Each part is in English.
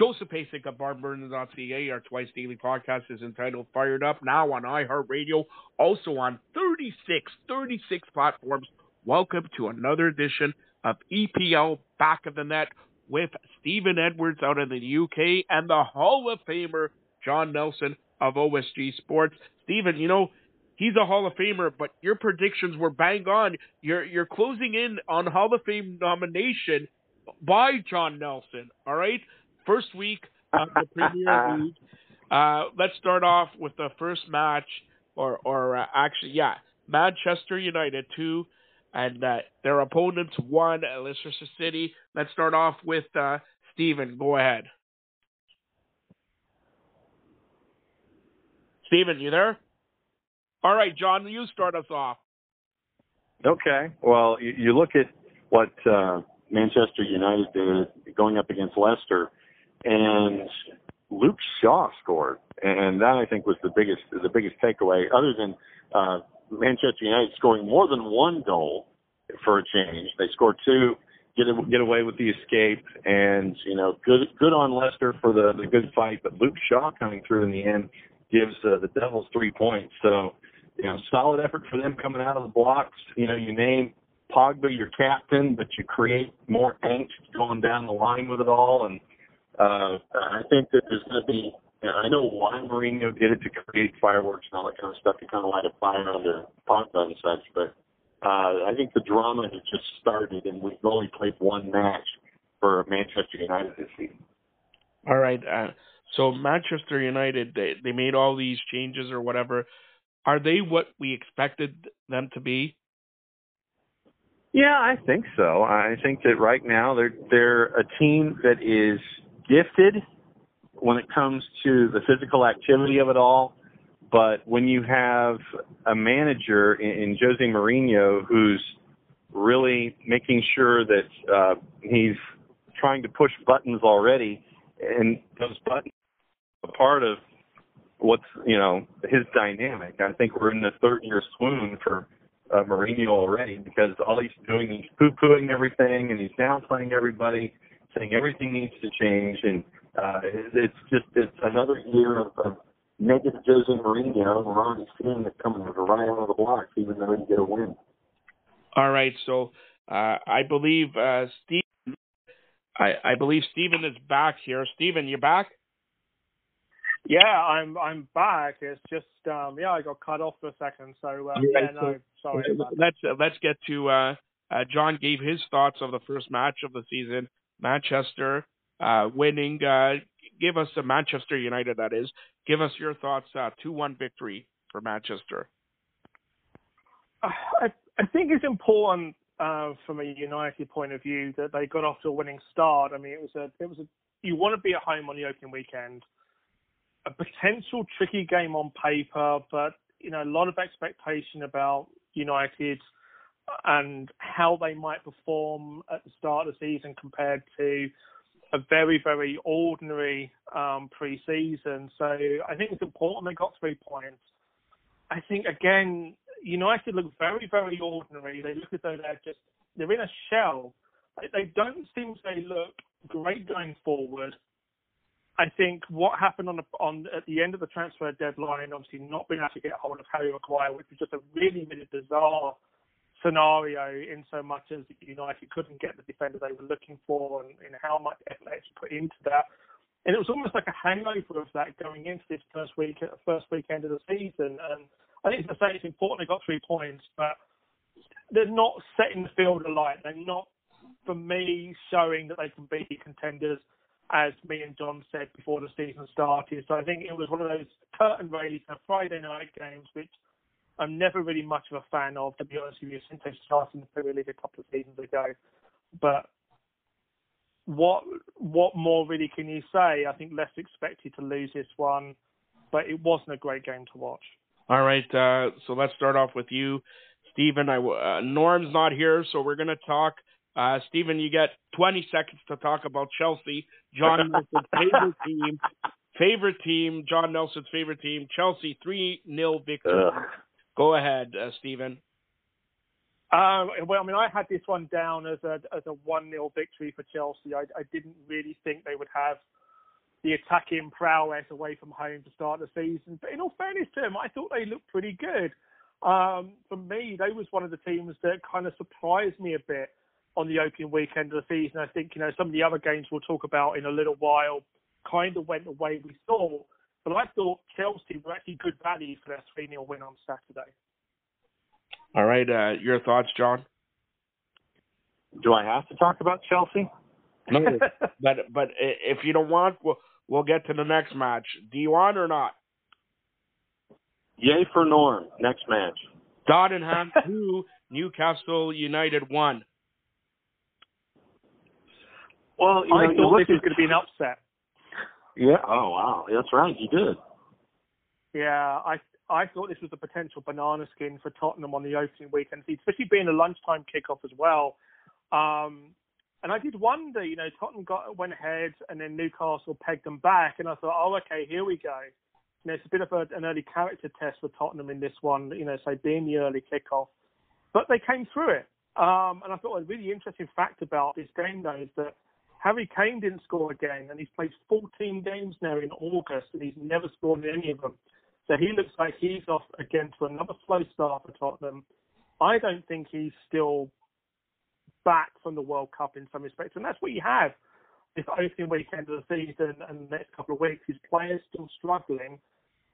Joseph Pasek of BarnBurner.ca, our twice daily podcast is entitled Fired Up, now on iHeartRadio, also on 36, 36 platforms. Welcome to another edition of EPL Back of the Net with Steven Edwards out in the UK and the Hall of Famer Jon Nelson of OSG Sports. Steven, you know, he's a Hall of Famer, but your predictions were bang on. You're you're closing in on Hall of Fame nomination by Jon Nelson. All right, first week of the Premier League. Uh, let's start off with the first match, or or uh, actually, yeah, Manchester United two, and uh, their opponents one, Leicester City. Let's start off with uh, Steven. Go ahead. Steven, you there? All right, Jon, you start us off. Okay. Well, you, you look at what uh, Manchester United did going up against Leicester, and Luke Shaw scored, and that I think was the biggest the biggest takeaway. Other than uh, Manchester United scoring more than one goal for a change, they scored two, get get away with the escape, and you know, good good on Leicester for the the good fight. But Luke Shaw coming through in the end gives uh, the Devils three points. So you know, solid effort for them coming out of the blocks. You know, you name Pogba your captain, but you create more angst going down the line with it all. And uh, I think that there's going to be. You know, I know why Mourinho did it to create fireworks and all that kind of stuff to kind of light a fire under Pogba and such, but uh, I think the drama has just started, and we've only played one match for Manchester United this season. All right. Uh, so Manchester United, they they made all these changes or whatever. Are they what we expected them to be? Yeah, I think so. I think that right now they're they're a team that is gifted when it comes to the physical activity of it all. But when you have a manager in, in Jose Mourinho who's really making sure that uh, he's trying to push buttons already, and those buttons are part of what's you know his dynamic. I think we're in the third year swoon for uh, Mourinho already because all he's doing he's poo pooing everything and he's downplaying everybody, saying everything needs to change, and uh, it's just it's another year of, of negative Jose Mourinho. We're already seeing it coming right out of the blocks, even though he get a win. All right, so uh, I believe uh, Steve. I, I believe Steven is back here. Steven, you back? Yeah, I'm I'm back. It's just um yeah, I got cut off for a second. So uh, yeah, yeah, no, sorry. Let's uh, let's get to uh, uh, Jon gave his thoughts of the first match of the season. Manchester uh, winning. Uh, give us a Manchester United that is. Give us your thoughts. Uh, two one victory for Manchester. I I think it's important uh, from a United point of view that they got off to a winning start. I mean, it was a it was a you want to be at home on the opening weekend a potential tricky game on paper, but you know a lot of expectation about United and how they might perform at the start of the season compared to a very very ordinary um, pre-season. So I think it's important they got three points. I think again United look very very ordinary. They look as though they're just they're in a shell. They don't seem to look great going forward. I think what happened on the, on at the end of the transfer deadline, obviously not being able to get hold of Harry Maguire, which was just a really really bizarre scenario in so much as United couldn't get the defender they were looking for and, and how much effort they put into that. And it was almost like a hangover of that going into this first week, first weekend of the season. And I think to say it's important they got three points, but they're not setting the field alight. They're not, for me, showing that they can be contenders as me and Jon said before the season started. So I think it was one of those curtain raises of Friday night games, which I'm never really much of a fan of, to be honest with you, since they started in the Premier League a couple of seasons ago. But what what more really can you say? I think less expected to lose this one, but it wasn't a great game to watch. All right, uh, so let's start off with you, Steven. I, uh, Norm's not here, so we're going to talk uh, Steven, you get 20 seconds to talk about Chelsea. Jon Nelson's favorite team. Favorite team. Jon Nelson's favorite team. Chelsea 3 0 victory. Ugh. Go ahead, uh, Steven. Um, well, I mean, I had this one down as a as a one 0 victory for Chelsea. I, I didn't really think they would have the attacking prowess away from home to start the season. But in all fairness to them, I thought they looked pretty good. Um, for me, they was one of the teams that kind of surprised me a bit on the opening weekend of the season. I think you know some of the other games we'll talk about in a little while kind of went the way we thought. But I thought Chelsea were actually good value for their 3 0 win on Saturday. All right. Uh, your thoughts, Jon? Do I have to talk about Chelsea? No, but but if you don't want, we'll we'll get to the next match. Do you want or not? Yay for Norm. Next match. Tottenham two, Newcastle United one. Well, you I know, thought this was going to be an upset. Yeah. Oh wow, that's right. You did. Yeah, I I thought this was a potential banana skin for Tottenham on the opening weekend, especially being a lunchtime kickoff as well. Um, and I did wonder, you know, Tottenham got went ahead and then Newcastle pegged them back, and I thought, oh, okay, here we go. You know, it's a bit of a, an early character test for Tottenham in this one, you know, say being the early kickoff, but they came through it. Um, and I thought a really interesting fact about this game though is that Harry Kane didn't score again, and he's played 14 games now in August, and he's never scored in any of them. So he looks like he's off again to another slow start for Tottenham. I don't think he's still back from the World Cup in some respects, and that's what you have this opening weekend of the season and the next couple of weeks. His players still struggling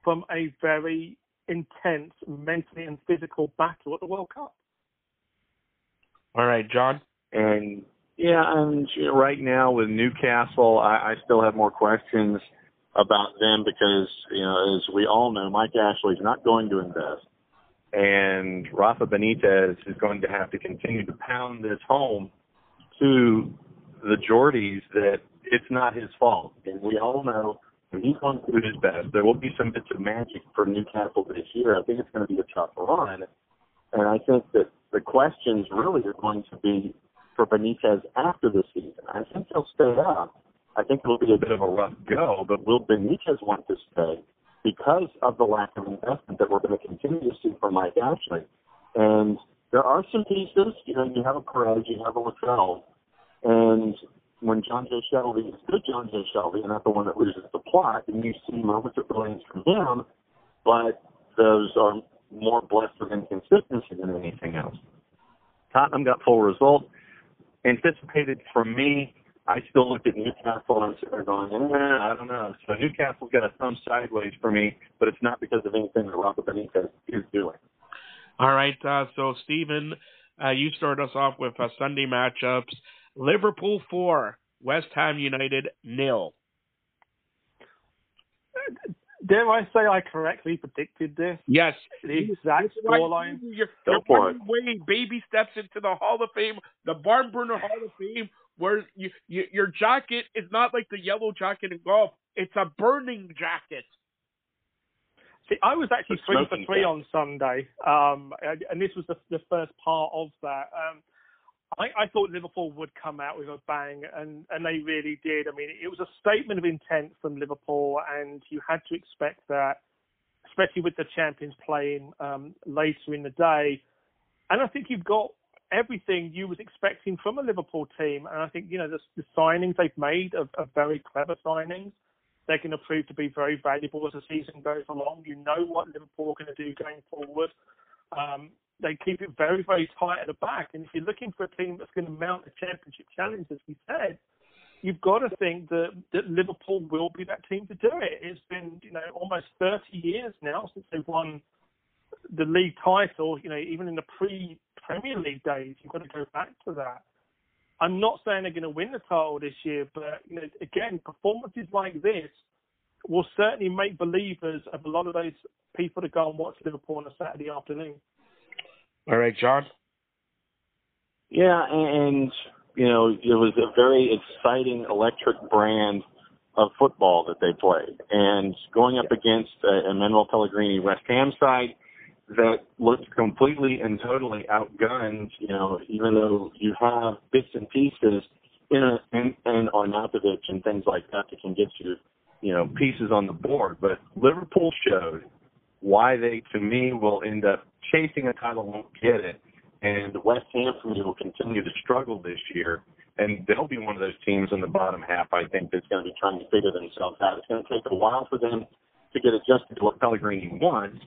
from a very intense mentally and physical battle at the World Cup. All right, Jon. And yeah, and right now with Newcastle, I, I still have more questions about them because you know, as we all know, Mike Ashley's not going to invest, and Rafa Benitez is going to have to continue to pound this home to the Geordies that it's not his fault, and we all know when he's going to do his best. There will be some bits of magic for Newcastle this year. I think it's going to be a tough run, and I think that the questions really are going to be for Benitez after the season. I think he'll stay up. I think it'll be a bit of a rough go, but will Benitez want to stay because of the lack of investment that we're going to continue to see from Mike Ashley? And there are some pieces. You know, you have a Perez, you have a Latrell, and when John J. Shelby is good John J. Shelby and not the one that loses the plot, and you see moments of brilliance from him, but those are more blessed with inconsistency than anything else. Tottenham got full result anticipated from me. I still look at Newcastle and I'm going, eh, I don't know. So Newcastle's got a thumb sideways for me, but it's not because of anything that Rafa Benitez is doing. All right. Uh, so, Steven, uh, you start us off with uh, Sunday matchups. Liverpool 4, West Ham United nil. Dare I say I correctly predicted this? Yes. The exact scoreline. You're, Go you're for running away. Baby steps into the Hall of Fame, the Barn Burner Hall of Fame, where you, you, your jacket is not like the yellow jacket in golf. It's a burning jacket. See, I was actually The three for smoking three jacket. on Sunday, um, and, and this was the, the first part of that. Um, I, I thought Liverpool would come out with a bang, and, and they really did. I mean, it was a statement of intent from Liverpool, and you had to expect that, especially with the champions playing um, later in the day. And I think you've got everything you was expecting from a Liverpool team. And I think you know the, the signings they've made are, are very clever signings. They're going to prove to be very valuable as the season goes along. You know what Liverpool are going to do going forward. Um, they keep it very, very tight at the back. And if you're looking for a team that's going to mount a championship challenge, as we said, you've got to think that, that Liverpool will be that team to do it. It's been, you know, almost 30 years now since they've won the league title. You know, even in the pre-Premier League days, you've got to go back to that. I'm not saying they're going to win the title this year, but you know, again, performances like this will certainly make believers of a lot of those people to go and watch Liverpool on a Saturday afternoon. All right, Jon. Yeah, and you know, it was a very exciting electric brand of football that they played. And going up against uh, a Manuel Pellegrini West Ham side that looked completely and totally outgunned, you know, even though you have bits and pieces in a, in, in Arnautovic and things like that that can get you, you know, pieces on the board. But Liverpool showed why they, to me, will end up chasing a title, won't get it. And West Ham, for me, will continue to struggle this year. and they'll be one of those teams in the bottom half. I think that's going to be trying to figure themselves out. It's going to take a while for them to get adjusted to what Pellegrini wants.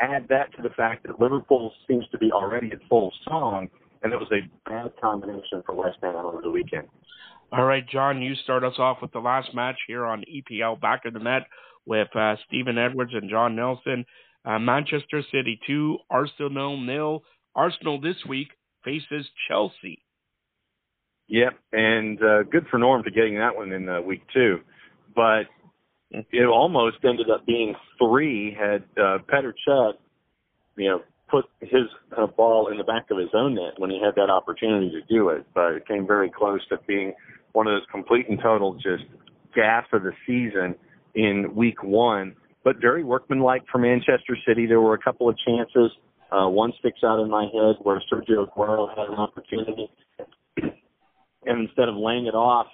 Add that to the fact that Liverpool seems to be already at full song, and it was a bad combination for West Ham over the weekend. All right, Jon, you start us off with the last match here on EPL Back of the Net with uh, Steven Edwards and Jon Nelson. Uh, Manchester City 2, Arsenal nil. Arsenal this week faces Chelsea. Yep, and uh, good for Norm for getting that one in uh, week two. But it almost ended up being three had uh, Petr you know, put his uh, ball in the back of his own net when he had that opportunity to do it. But it came very close to being one of those complete and total just gas of the season in week one. But very workmanlike for Manchester City. There were a couple of chances. Uh, one sticks out in my head where Sergio Aguero had an opportunity, and instead of laying it off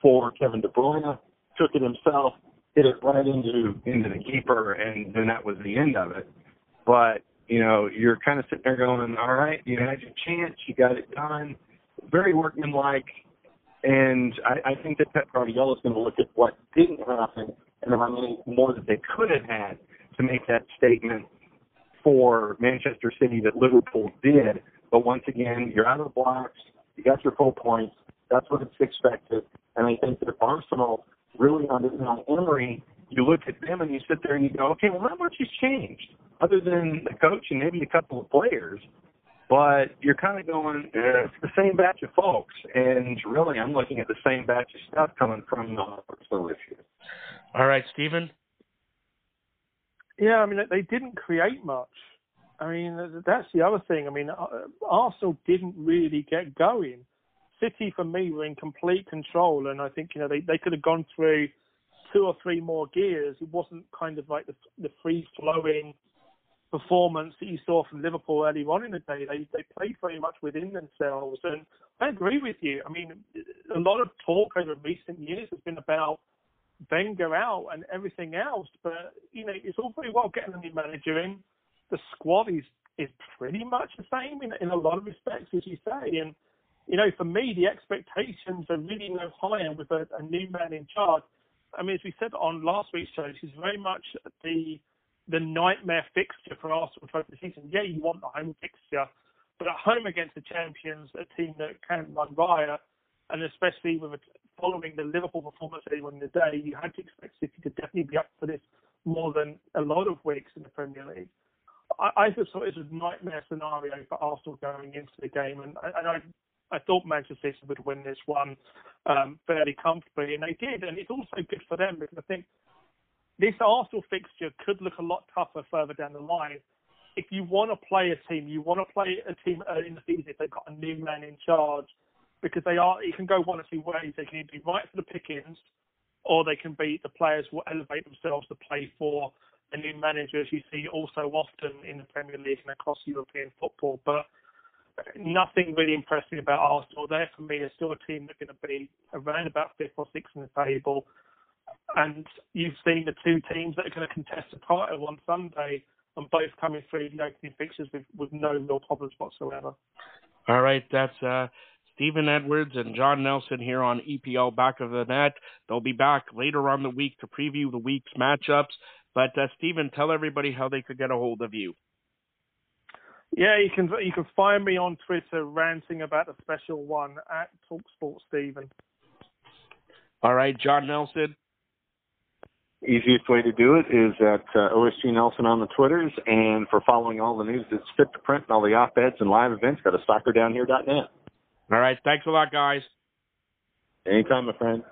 for Kevin De Bruyne, took it himself, hit it right into into the keeper, and then that was the end of it. But you know, you're kind of sitting there going, "All right, you had your chance, you got it done." Very workmanlike, and I, I think that Pep Guardiola is going to look at what didn't happen and how many more that they could have had to make that statement for Manchester City that Liverpool did. But once again, you're out of the blocks. You got your full points. That's what it's expected. And I think that Arsenal really under Unai Emery, you look at them and you sit there and you go, okay, well, not much has changed other than the coach and maybe a couple of players. But you're kind of going, eh, it's the same batch of folks. And really, I'm looking at the same batch of stuff coming from the Arsenal this year. All right, Steven. Yeah, I mean they didn't create much. I mean that's the other thing. I mean Arsenal didn't really get going. City for me were in complete control, and I think you know they they could have gone through two or three more gears. It wasn't kind of like the the free flowing performance that you saw from Liverpool early on in the day. They they played very much within themselves, and I agree with you. I mean, a lot of talk over recent years has been about Wenger out and everything else. But you know, it's all very well getting a new manager in. The squad is is pretty much the same in in a lot of respects, as you say. And you know, for me, the expectations are really no higher with a, a new man in charge. I mean, as we said on last week's show, this is very much the the nightmare fixture for Arsenal throughout the season. Yeah, you want the home fixture, but at home against the champions, a team that can run riot, and especially with a, following the Liverpool performance earlier in the day, you had to expect City to definitely be up for this more than a lot of weeks in the Premier League. I, I just thought it was a nightmare scenario for Arsenal going into the game, and, and I I thought Manchester City would win this one um, fairly comfortably, and they did. And it's also good for them because I think this Arsenal fixture could look a lot tougher further down the line. If you want to play a team, you want to play a team early in the season if they've got a new man in charge because they are. It can go one or two ways. They can either be right for the pickings, or they can be the players will elevate themselves to play for a new manager, as you see also often in the Premier League and across European football. But nothing really impressed me about Arsenal. There for me, is still a team that's going to be around about fifth or sixth in the table. And you've seen the two teams that are going to contest the title on Sunday, and both coming through the opening fixtures with, with no real problems whatsoever. All right, that's uh, Steven Edwards and Jon Nelson here on EPL Back of the Net. They'll be back later on the week to preview the week's matchups. But uh, Steven, tell everybody how they could get a hold of you. Yeah, you can you can find me on Twitter ranting about the special one at Talksport Stephen. All right, Jon Nelson. Easiest way to do it is at uh, OSG Nelson on the Twitters, and for following all the news that's fit to print and all the op-eds and live events, go to soccerdownhere.net. All right. Thanks a lot, guys. Anytime, my friend.